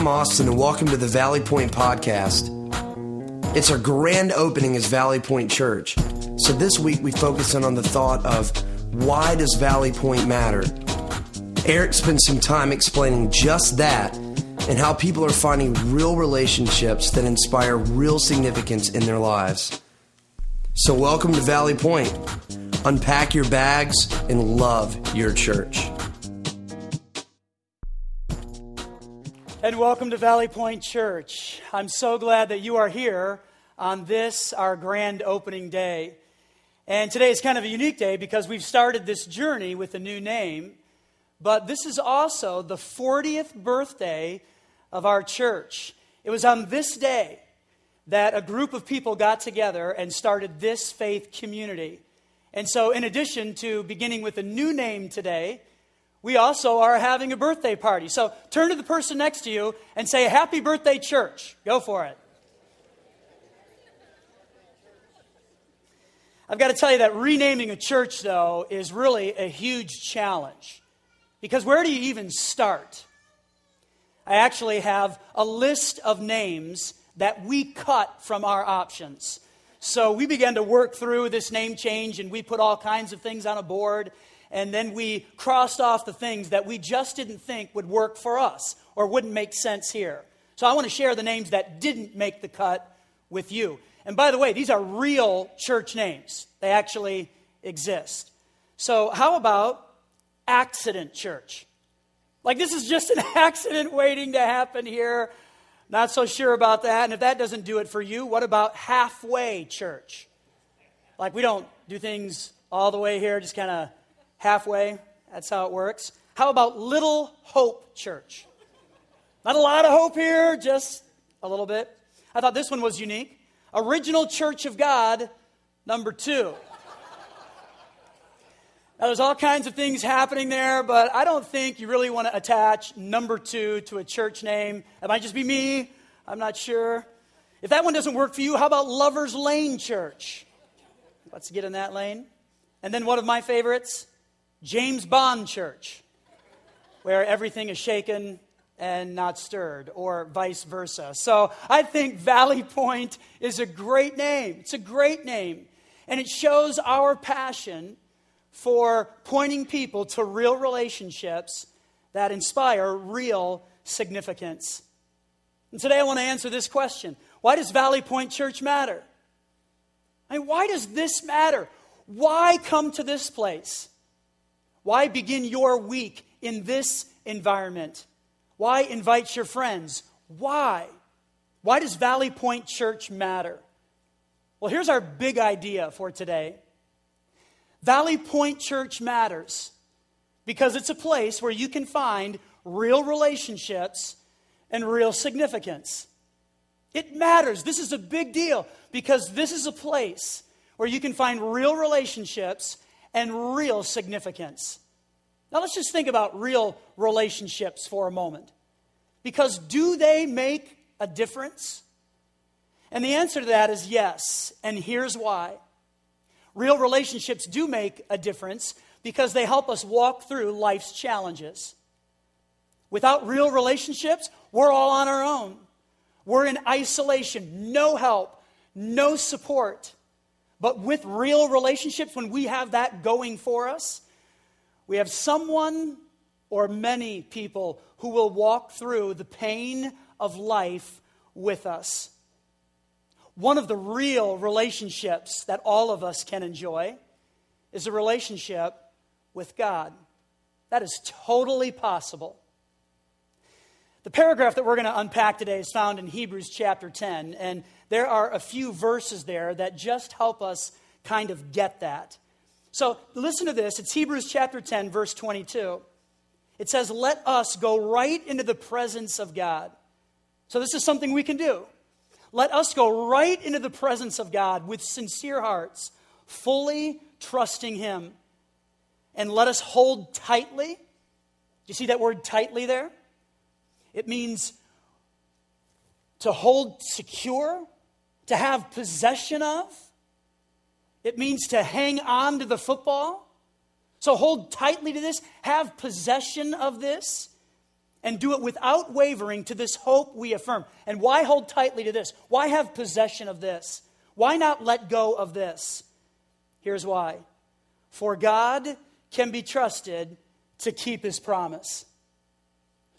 Tom Austin, and welcome to the Valley Point Podcast. It's our grand opening as Valley Point Church. So this week we focus in on the thought of why does Valley Point matter? Eric spent some time explaining just that and how people are finding real relationships that inspire real significance in their lives. So, welcome to Valley Point. Unpack your bags and love your church. And welcome to Valley Point Church. I'm so glad that you are here on this, our grand opening day. And today is kind of a unique day because we've started this journey with a new name, but this is also the 40th birthday of our church. It was on this day that a group of people got together and started this faith community. And so, in addition to beginning with a new name today, we also are having a birthday party. So turn to the person next to you and say, Happy birthday, church. Go for it. I've got to tell you that renaming a church, though, is really a huge challenge. Because where do you even start? I actually have a list of names that we cut from our options. So we began to work through this name change and we put all kinds of things on a board and then we crossed off the things that we just didn't think would work for us or wouldn't make sense here. So I want to share the names that didn't make the cut with you. And by the way, these are real church names, they actually exist. So, how about accident church? Like, this is just an accident waiting to happen here. Not so sure about that. And if that doesn't do it for you, what about halfway church? Like, we don't do things all the way here, just kind of halfway. That's how it works. How about Little Hope Church? Not a lot of hope here, just a little bit. I thought this one was unique. Original Church of God, number two. Now, there's all kinds of things happening there, but I don't think you really want to attach number two to a church name. It might just be me. I'm not sure. If that one doesn't work for you, how about Lover's Lane Church? Let's get in that lane. And then one of my favorites, James Bond Church, where everything is shaken and not stirred, or vice versa. So I think Valley Point is a great name. It's a great name. And it shows our passion for pointing people to real relationships that inspire real significance. And today I want to answer this question Why does Valley Point Church matter? I mean, why does this matter? Why come to this place? Why begin your week in this environment? Why invite your friends? Why? Why does Valley Point Church matter? Well, here's our big idea for today Valley Point Church matters because it's a place where you can find real relationships and real significance. It matters. This is a big deal because this is a place where you can find real relationships and real significance. Now, let's just think about real relationships for a moment. Because do they make a difference? And the answer to that is yes. And here's why real relationships do make a difference because they help us walk through life's challenges. Without real relationships, we're all on our own. We're in isolation, no help, no support. But with real relationships, when we have that going for us, we have someone or many people who will walk through the pain of life with us. One of the real relationships that all of us can enjoy is a relationship with God. That is totally possible. The paragraph that we're going to unpack today is found in Hebrews chapter 10, and there are a few verses there that just help us kind of get that. So listen to this. It's Hebrews chapter 10, verse 22. It says, Let us go right into the presence of God. So this is something we can do. Let us go right into the presence of God with sincere hearts, fully trusting Him. And let us hold tightly. Do you see that word tightly there? It means to hold secure, to have possession of. It means to hang on to the football. So hold tightly to this, have possession of this. and do it without wavering to this hope we affirm. And why hold tightly to this? Why have possession of this? Why not let go of this? Here's why. For God can be trusted to keep his promise.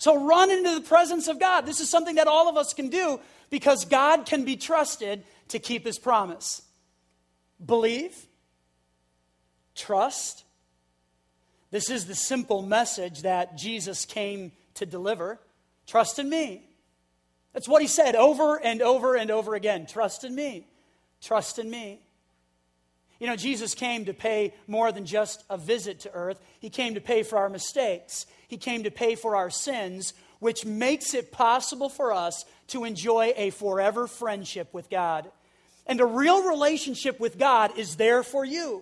So run into the presence of God. This is something that all of us can do because God can be trusted to keep his promise. Believe, trust. This is the simple message that Jesus came to deliver. Trust in me. That's what he said over and over and over again. Trust in me. Trust in me. You know, Jesus came to pay more than just a visit to earth. He came to pay for our mistakes. He came to pay for our sins, which makes it possible for us to enjoy a forever friendship with God. And a real relationship with God is there for you.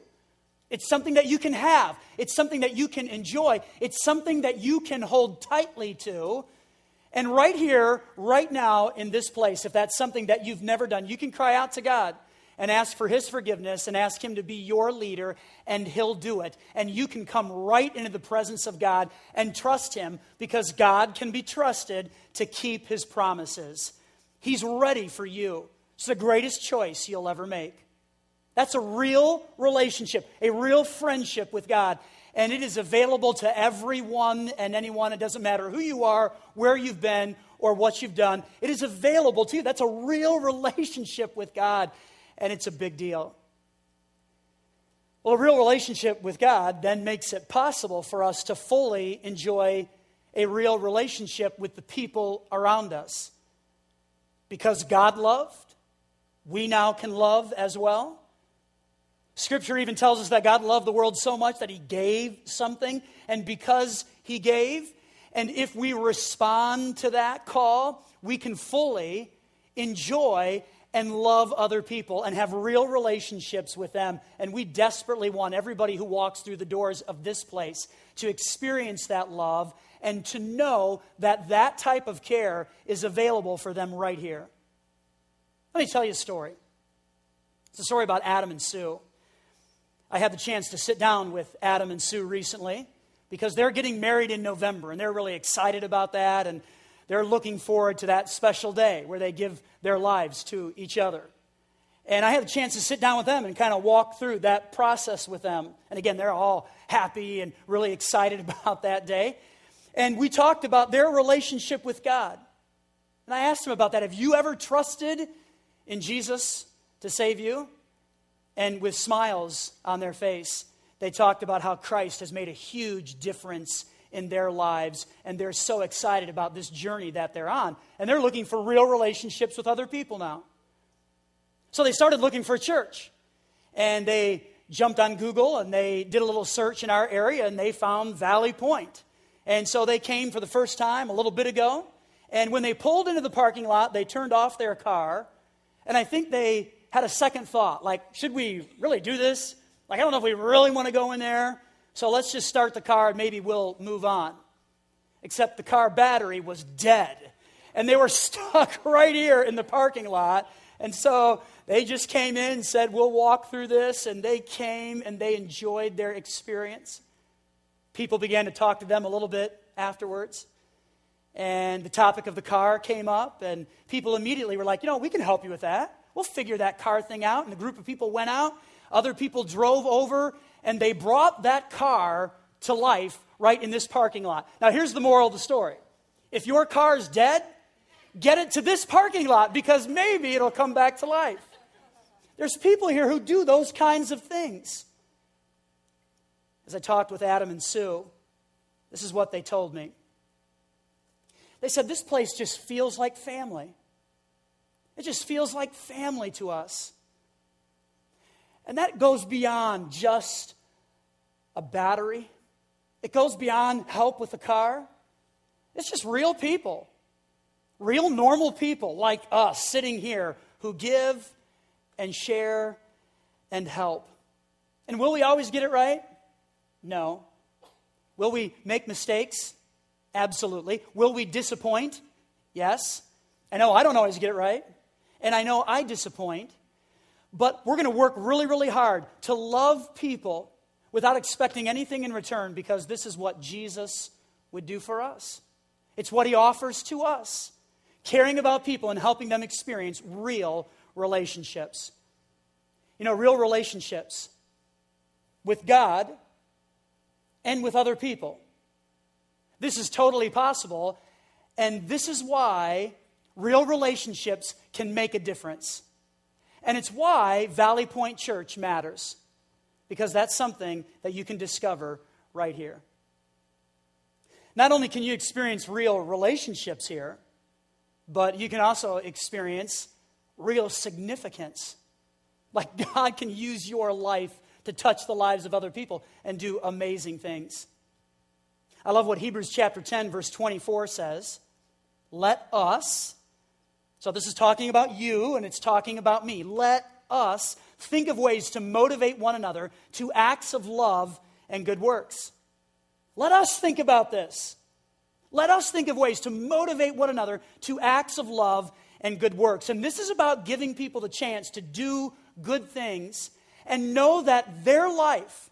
It's something that you can have, it's something that you can enjoy, it's something that you can hold tightly to. And right here, right now, in this place, if that's something that you've never done, you can cry out to God and ask for his forgiveness and ask him to be your leader, and he'll do it. And you can come right into the presence of God and trust him because God can be trusted to keep his promises. He's ready for you. It's the greatest choice you'll ever make. That's a real relationship, a real friendship with God. And it is available to everyone and anyone. It doesn't matter who you are, where you've been, or what you've done. It is available to you. That's a real relationship with God and it's a big deal. Well, a real relationship with God then makes it possible for us to fully enjoy a real relationship with the people around us. Because God loved, we now can love as well. Scripture even tells us that God loved the world so much that He gave something, and because He gave, and if we respond to that call, we can fully enjoy and love other people and have real relationships with them. And we desperately want everybody who walks through the doors of this place to experience that love and to know that that type of care is available for them right here. Let me tell you a story. It's a story about Adam and Sue. I had the chance to sit down with Adam and Sue recently because they're getting married in November and they're really excited about that. And they're looking forward to that special day where they give their lives to each other. And I had a chance to sit down with them and kind of walk through that process with them. And again, they're all happy and really excited about that day. And we talked about their relationship with God. And I asked them about that. Have you ever trusted in Jesus to save you? And with smiles on their face, they talked about how Christ has made a huge difference in their lives, and they're so excited about this journey that they're on. And they're looking for real relationships with other people now. So they started looking for a church, and they jumped on Google and they did a little search in our area, and they found Valley Point. And so they came for the first time a little bit ago. And when they pulled into the parking lot, they turned off their car. And I think they had a second thought like, should we really do this? Like, I don't know if we really want to go in there. So let's just start the car and maybe we'll move on. Except the car battery was dead. And they were stuck right here in the parking lot. And so they just came in and said, We'll walk through this. And they came and they enjoyed their experience. People began to talk to them a little bit afterwards. And the topic of the car came up, and people immediately were like, You know, we can help you with that. We'll figure that car thing out. And the group of people went out. Other people drove over and they brought that car to life right in this parking lot. Now, here's the moral of the story if your car is dead, get it to this parking lot because maybe it'll come back to life. There's people here who do those kinds of things. As I talked with Adam and Sue, this is what they told me. They said, This place just feels like family. It just feels like family to us. And that goes beyond just a battery, it goes beyond help with the car. It's just real people, real normal people like us sitting here who give and share and help. And will we always get it right? No. Will we make mistakes? Absolutely. Will we disappoint? Yes. I know oh, I don't always get it right. And I know I disappoint. But we're going to work really, really hard to love people without expecting anything in return because this is what Jesus would do for us. it's what He offers to us caring about people and helping them experience real relationships. You know, real relationships with God and with other people. This is totally possible, and this is why real relationships can make a difference. And it's why Valley Point Church matters, because that's something that you can discover right here. Not only can you experience real relationships here, but you can also experience real significance. Like God can use your life to touch the lives of other people and do amazing things. I love what Hebrews chapter 10, verse 24 says. Let us, so this is talking about you and it's talking about me. Let us think of ways to motivate one another to acts of love and good works. Let us think about this. Let us think of ways to motivate one another to acts of love and good works. And this is about giving people the chance to do good things and know that their life,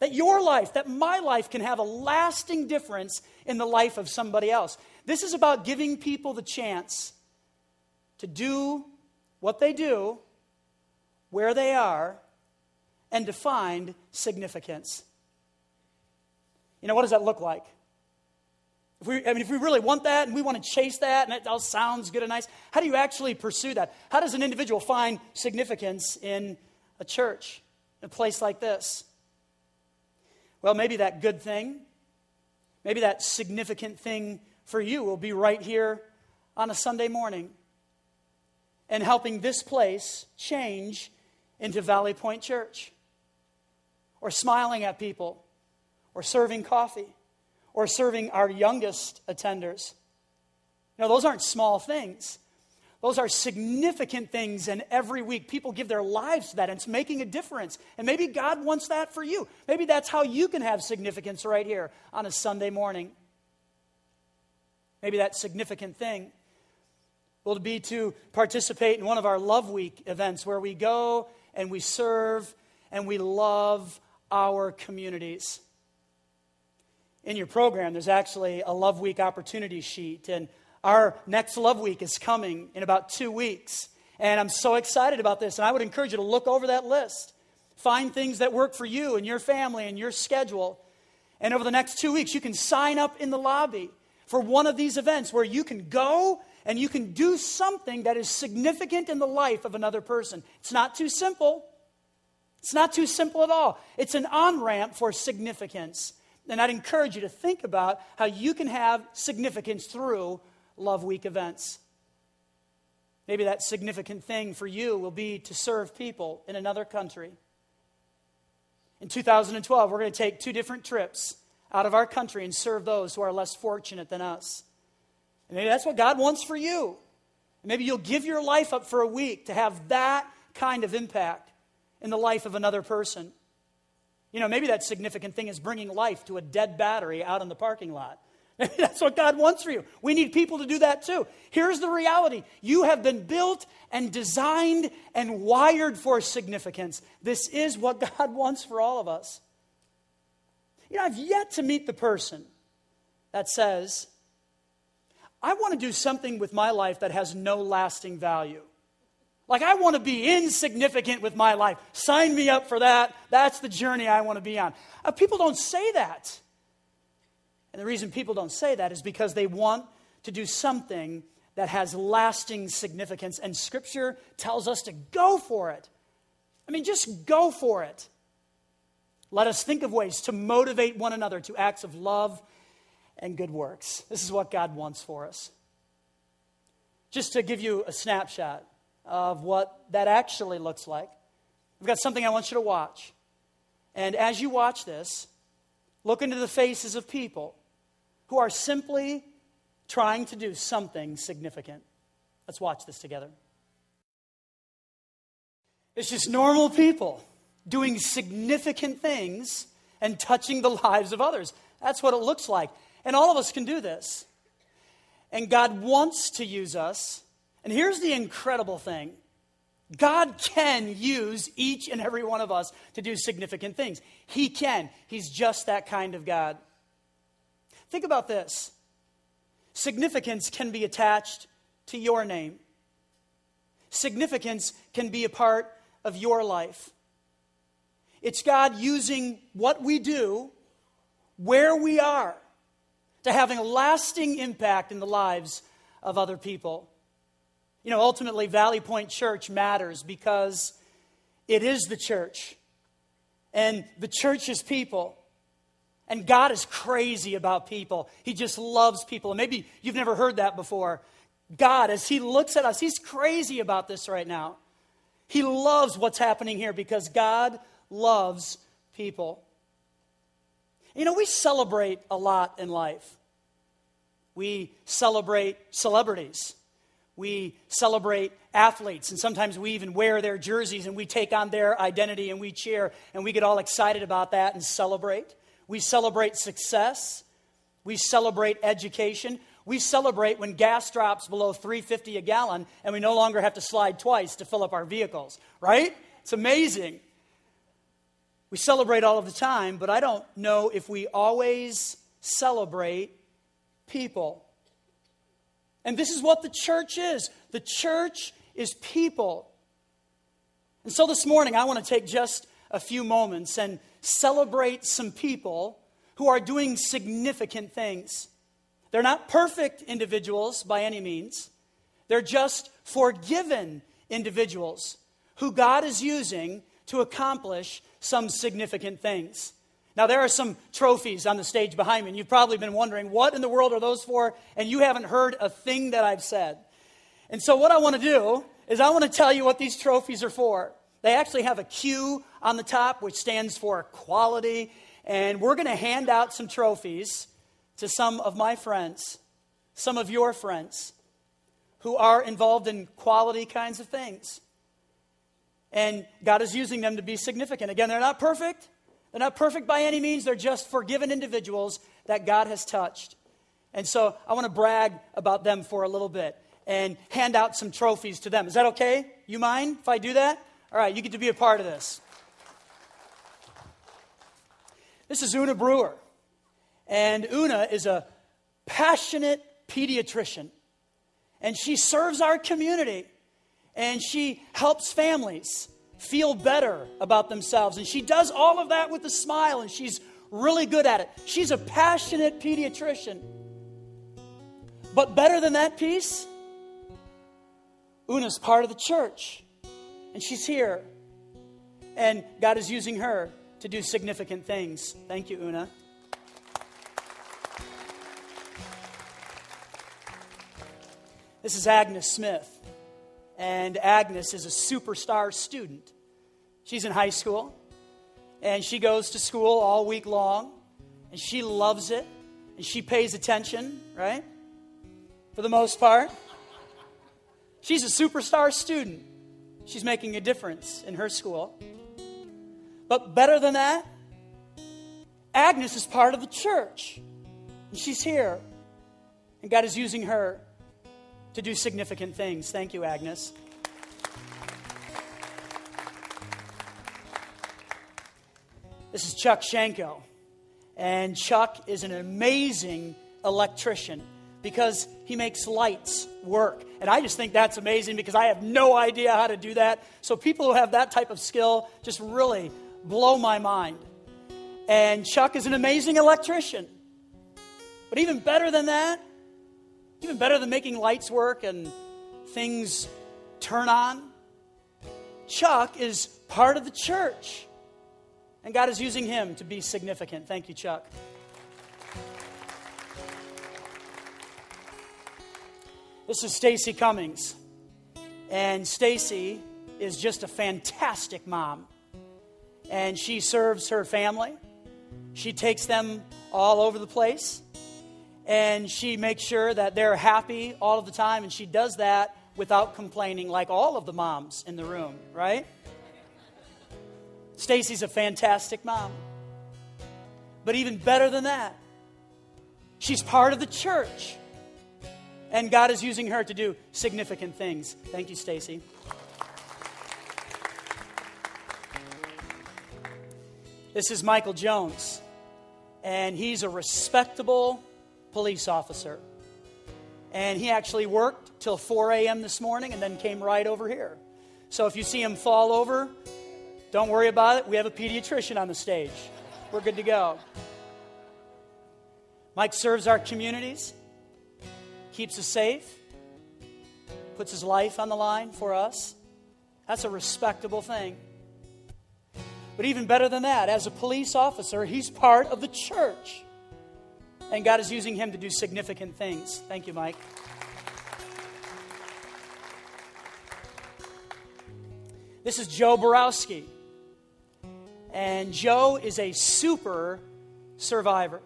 that your life, that my life can have a lasting difference in the life of somebody else. This is about giving people the chance to do what they do, where they are, and to find significance. You know, what does that look like? If we, I mean, if we really want that and we want to chase that and it all sounds good and nice, how do you actually pursue that? How does an individual find significance in a church, in a place like this? Well, maybe that good thing, maybe that significant thing for you will be right here on a Sunday morning and helping this place change into Valley Point Church, or smiling at people, or serving coffee or serving our youngest attenders. Now, those aren't small things. Those are significant things, and every week people give their lives to that, and it's making a difference. And maybe God wants that for you. Maybe that's how you can have significance right here on a Sunday morning. Maybe that significant thing will be to participate in one of our Love Week events where we go and we serve and we love our communities in your program, there's actually a Love Week opportunity sheet. And our next Love Week is coming in about two weeks. And I'm so excited about this. And I would encourage you to look over that list. Find things that work for you and your family and your schedule. And over the next two weeks, you can sign up in the lobby for one of these events where you can go and you can do something that is significant in the life of another person. It's not too simple. It's not too simple at all. It's an on ramp for significance. And I'd encourage you to think about how you can have significance through Love Week events. Maybe that significant thing for you will be to serve people in another country. In 2012, we're going to take two different trips out of our country and serve those who are less fortunate than us. And maybe that's what God wants for you. Maybe you'll give your life up for a week to have that kind of impact in the life of another person. You know, maybe that significant thing is bringing life to a dead battery out in the parking lot. Maybe that's what God wants for you. We need people to do that too. Here's the reality you have been built and designed and wired for significance. This is what God wants for all of us. You know, I've yet to meet the person that says, I want to do something with my life that has no lasting value. Like, I want to be insignificant with my life. Sign me up for that. That's the journey I want to be on. Uh, people don't say that. And the reason people don't say that is because they want to do something that has lasting significance. And Scripture tells us to go for it. I mean, just go for it. Let us think of ways to motivate one another to acts of love and good works. This is what God wants for us. Just to give you a snapshot of what that actually looks like. I've got something I want you to watch. And as you watch this, look into the faces of people who are simply trying to do something significant. Let's watch this together. It's just normal people doing significant things and touching the lives of others. That's what it looks like. And all of us can do this. And God wants to use us and here's the incredible thing God can use each and every one of us to do significant things. He can. He's just that kind of God. Think about this significance can be attached to your name. Significance can be a part of your life. It's God using what we do, where we are, to having a lasting impact in the lives of other people. You know, ultimately, Valley Point Church matters because it is the church, and the church is people. And God is crazy about people. He just loves people. And maybe you've never heard that before. God, as He looks at us, He's crazy about this right now. He loves what's happening here because God loves people. You know, we celebrate a lot in life. We celebrate celebrities. We celebrate athletes, and sometimes we even wear their jerseys and we take on their identity and we cheer and we get all excited about that and celebrate. We celebrate success. We celebrate education. We celebrate when gas drops below 350 a gallon and we no longer have to slide twice to fill up our vehicles, right? It's amazing. We celebrate all of the time, but I don't know if we always celebrate people. And this is what the church is the church is people. And so this morning, I want to take just a few moments and celebrate some people who are doing significant things. They're not perfect individuals by any means, they're just forgiven individuals who God is using to accomplish some significant things. Now, there are some trophies on the stage behind me, and you've probably been wondering, what in the world are those for? And you haven't heard a thing that I've said. And so, what I want to do is, I want to tell you what these trophies are for. They actually have a Q on the top, which stands for quality. And we're going to hand out some trophies to some of my friends, some of your friends who are involved in quality kinds of things. And God is using them to be significant. Again, they're not perfect. They're not perfect by any means. They're just forgiven individuals that God has touched. And so I want to brag about them for a little bit and hand out some trophies to them. Is that okay? You mind if I do that? All right, you get to be a part of this. This is Una Brewer. And Una is a passionate pediatrician. And she serves our community. And she helps families feel better about themselves. And she does all of that with a smile. And she's really good at it. She's a passionate pediatrician. But better than that piece, Una's part of the church. And she's here. And God is using her to do significant things. Thank you, Una. This is Agnes Smith. And Agnes is a superstar student. She's in high school. And she goes to school all week long. And she loves it. And she pays attention, right? For the most part. She's a superstar student. She's making a difference in her school. But better than that, Agnes is part of the church. And she's here. And God is using her to do significant things. Thank you, Agnes. This is Chuck Shanko. And Chuck is an amazing electrician because he makes lights work. And I just think that's amazing because I have no idea how to do that. So people who have that type of skill just really blow my mind. And Chuck is an amazing electrician. But even better than that, even better than making lights work and things turn on, Chuck is part of the church. And God is using him to be significant. Thank you, Chuck. This is Stacy Cummings. And Stacy is just a fantastic mom. And she serves her family. She takes them all over the place. And she makes sure that they're happy all of the time. And she does that without complaining, like all of the moms in the room, right? Stacy's a fantastic mom. But even better than that, she's part of the church. And God is using her to do significant things. Thank you, Stacy. This is Michael Jones, and he's a respectable police officer. And he actually worked till 4 a.m. this morning and then came right over here. So if you see him fall over, don't worry about it. We have a pediatrician on the stage. We're good to go. Mike serves our communities, keeps us safe, puts his life on the line for us. That's a respectable thing. But even better than that, as a police officer, he's part of the church. And God is using him to do significant things. Thank you, Mike. This is Joe Borowski. And Joe is a super survivor.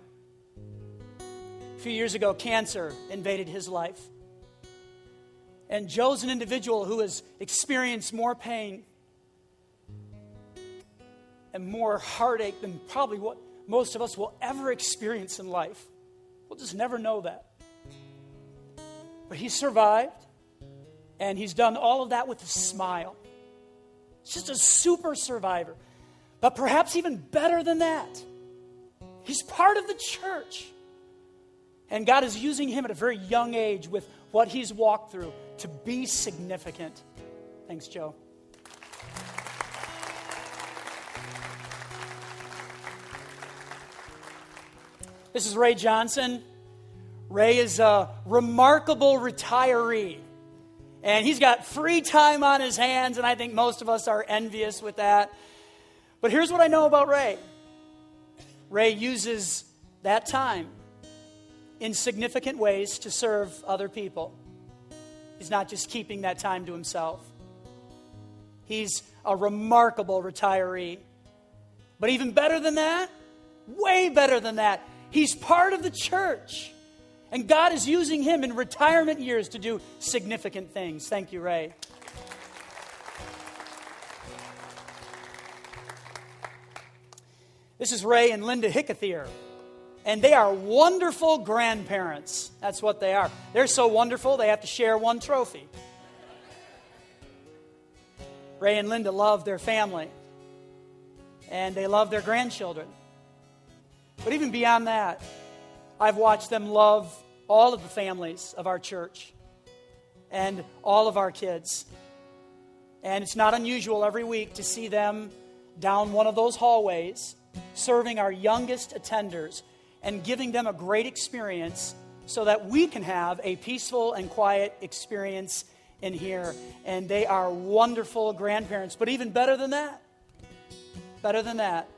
A few years ago, cancer invaded his life. And Joe's an individual who has experienced more pain and more heartache than probably what most of us will ever experience in life. We'll just never know that. But he survived, and he's done all of that with a smile. He's just a super survivor. But perhaps even better than that, he's part of the church. And God is using him at a very young age with what he's walked through to be significant. Thanks, Joe. This is Ray Johnson. Ray is a remarkable retiree. And he's got free time on his hands, and I think most of us are envious with that. But here's what I know about Ray Ray uses that time in significant ways to serve other people. He's not just keeping that time to himself. He's a remarkable retiree. But even better than that, way better than that, He's part of the church. And God is using him in retirement years to do significant things. Thank you, Ray. This is Ray and Linda Hickethier. And they are wonderful grandparents. That's what they are. They're so wonderful, they have to share one trophy. Ray and Linda love their family, and they love their grandchildren. But even beyond that, I've watched them love all of the families of our church and all of our kids. And it's not unusual every week to see them down one of those hallways serving our youngest attenders and giving them a great experience so that we can have a peaceful and quiet experience in here. And they are wonderful grandparents. But even better than that, better than that,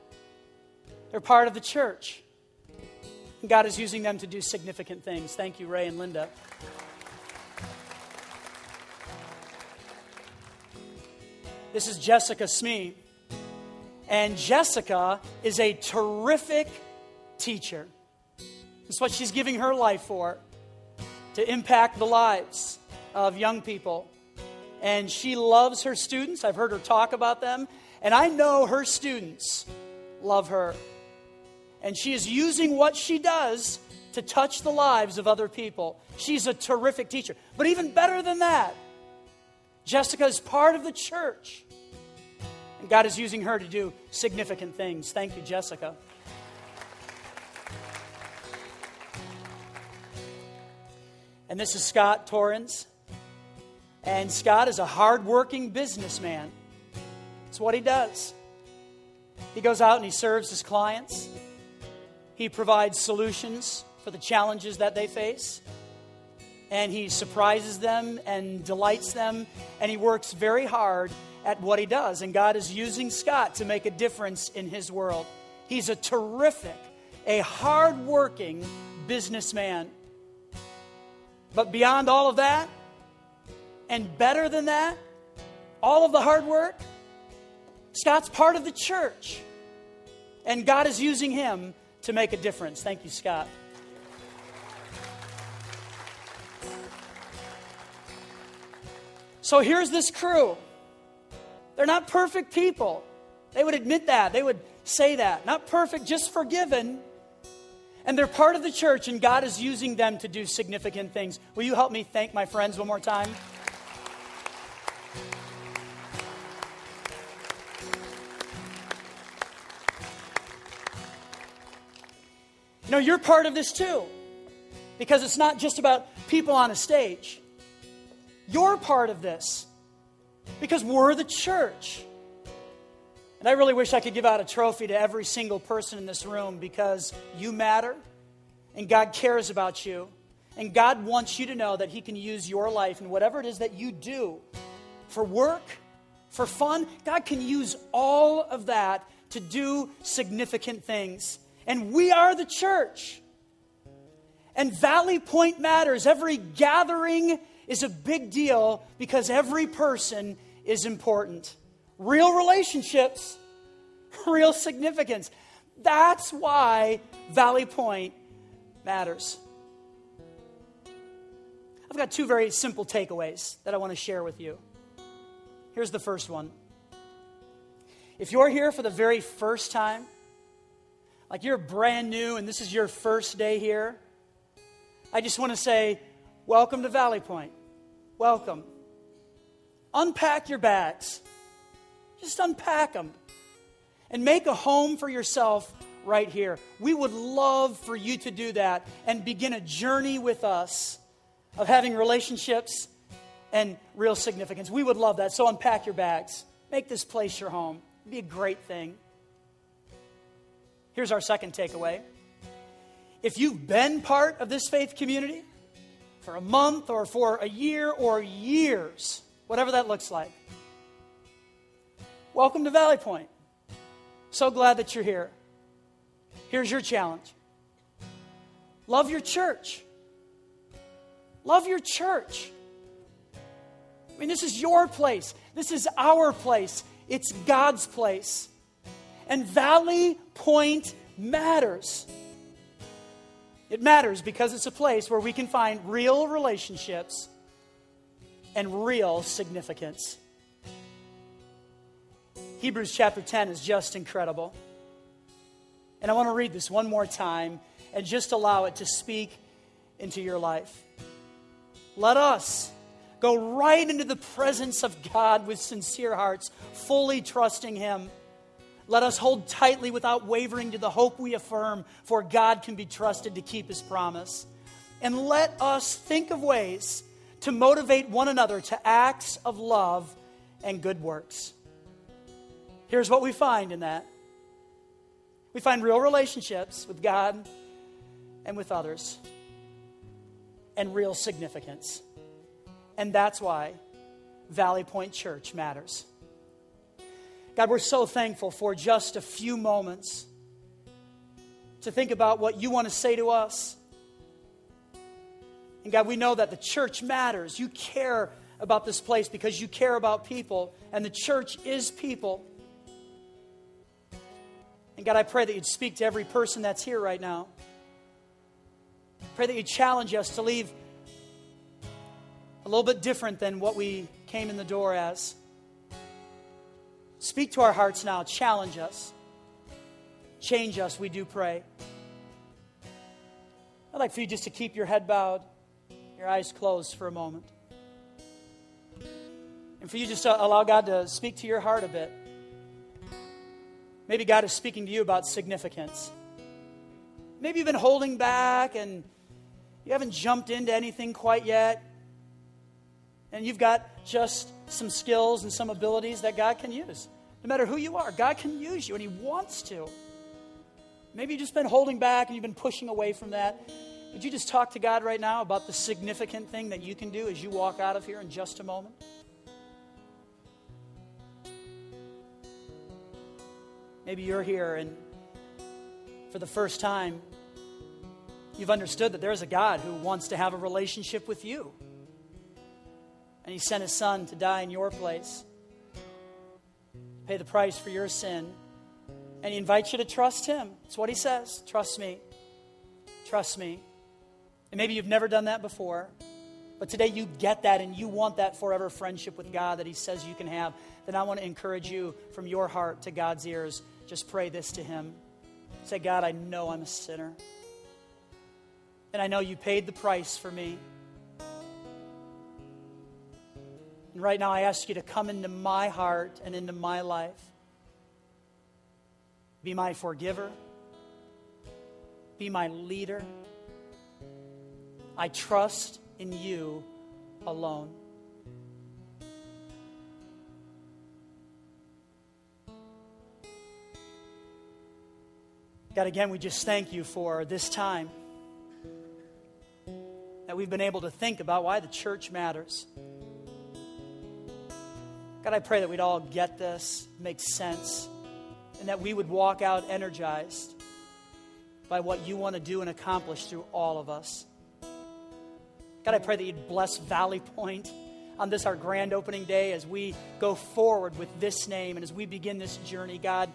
they're part of the church. God is using them to do significant things. Thank you, Ray and Linda. This is Jessica Smee. And Jessica is a terrific teacher. It's what she's giving her life for to impact the lives of young people. And she loves her students. I've heard her talk about them. And I know her students love her. And she is using what she does to touch the lives of other people. She's a terrific teacher. But even better than that, Jessica is part of the church. And God is using her to do significant things. Thank you, Jessica. And this is Scott Torrens. And Scott is a hardworking businessman. It's what he does. He goes out and he serves his clients. He provides solutions for the challenges that they face. And he surprises them and delights them. And he works very hard at what he does. And God is using Scott to make a difference in his world. He's a terrific, a hardworking businessman. But beyond all of that, and better than that, all of the hard work, Scott's part of the church. And God is using him to make a difference. Thank you, Scott. So here's this crew. They're not perfect people. They would admit that. They would say that. Not perfect, just forgiven. And they're part of the church, and God is using them to do significant things. Will you help me thank my friends one more time? Know, you're part of this too. because it's not just about people on a stage. You're part of this because we're the church. And I really wish I could give out a trophy to every single person in this room because you matter and God cares about you. And God wants you to know that He can use your life and whatever it is that you do for work, for fun, God can use all of that to do significant things. And we are the church. And Valley Point matters. Every gathering is a big deal because every person is important. Real relationships, real significance. That's why Valley Point matters. I've got two very simple takeaways that I want to share with you. Here's the first one. If you're here for the very first time, like you're brand new and this is your first day here, I just want to say, welcome to Valley Point. Welcome. Unpack your bags. Just unpack them and make a home for yourself right here. We would love for you to do that and begin a journey with us of having relationships and real significance. We would love that. So unpack your bags, make this place your home. It'd be a great thing. Here's our second takeaway. If you've been part of this faith community for a month or for a year or years, whatever that looks like, welcome to Valley Point. So glad that you're here. Here's your challenge love your church. Love your church. I mean, this is your place. This is our place. It's God's place. And Valley Point matters. It matters because it's a place where we can find real relationships and real significance. Hebrews chapter 10 is just incredible. And I want to read this one more time and just allow it to speak into your life. Let us go right into the presence of God with sincere hearts, fully trusting Him. Let us hold tightly without wavering to the hope we affirm, for God can be trusted to keep His promise. And let us think of ways to motivate one another to acts of love and good works. Here's what we find in that we find real relationships with God and with others and real significance. And that's why Valley Point Church matters. God, we're so thankful for just a few moments to think about what you want to say to us. And God, we know that the church matters. You care about this place because you care about people, and the church is people. And God, I pray that you'd speak to every person that's here right now. Pray that you challenge us to leave a little bit different than what we came in the door as. Speak to our hearts now. Challenge us. Change us, we do pray. I'd like for you just to keep your head bowed, your eyes closed for a moment. And for you just to allow God to speak to your heart a bit. Maybe God is speaking to you about significance. Maybe you've been holding back and you haven't jumped into anything quite yet. And you've got just some skills and some abilities that God can use. No matter who you are, God can use you and He wants to. Maybe you've just been holding back and you've been pushing away from that. Would you just talk to God right now about the significant thing that you can do as you walk out of here in just a moment? Maybe you're here and for the first time, you've understood that there's a God who wants to have a relationship with you. And he sent his son to die in your place, pay the price for your sin. And he invites you to trust him. That's what he says. Trust me. Trust me. And maybe you've never done that before, but today you get that and you want that forever friendship with God that he says you can have. Then I want to encourage you from your heart to God's ears. Just pray this to him. Say, God, I know I'm a sinner. And I know you paid the price for me. And right now, I ask you to come into my heart and into my life. Be my forgiver. Be my leader. I trust in you alone. God, again, we just thank you for this time that we've been able to think about why the church matters. God, I pray that we'd all get this, make sense, and that we would walk out energized by what you want to do and accomplish through all of us. God, I pray that you'd bless Valley Point on this, our grand opening day, as we go forward with this name and as we begin this journey. God,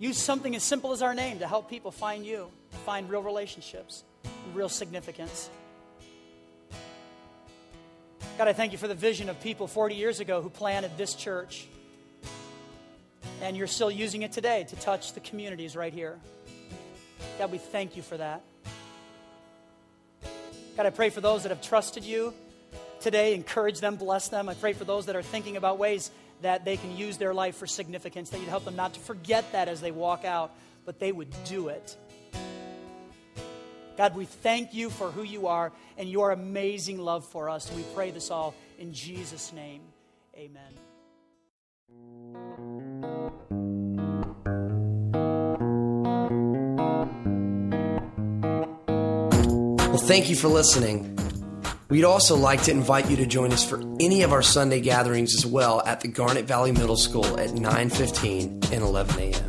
use something as simple as our name to help people find you, find real relationships, real significance. God, I thank you for the vision of people 40 years ago who planted this church. And you're still using it today to touch the communities right here. God, we thank you for that. God, I pray for those that have trusted you today, encourage them, bless them. I pray for those that are thinking about ways that they can use their life for significance, that you'd help them not to forget that as they walk out, but they would do it. God, we thank you for who you are and your amazing love for us. And We pray this all in Jesus' name. Amen. Well, thank you for listening. We'd also like to invite you to join us for any of our Sunday gatherings as well at the Garnet Valley Middle School at 9:15 and 11 a.m.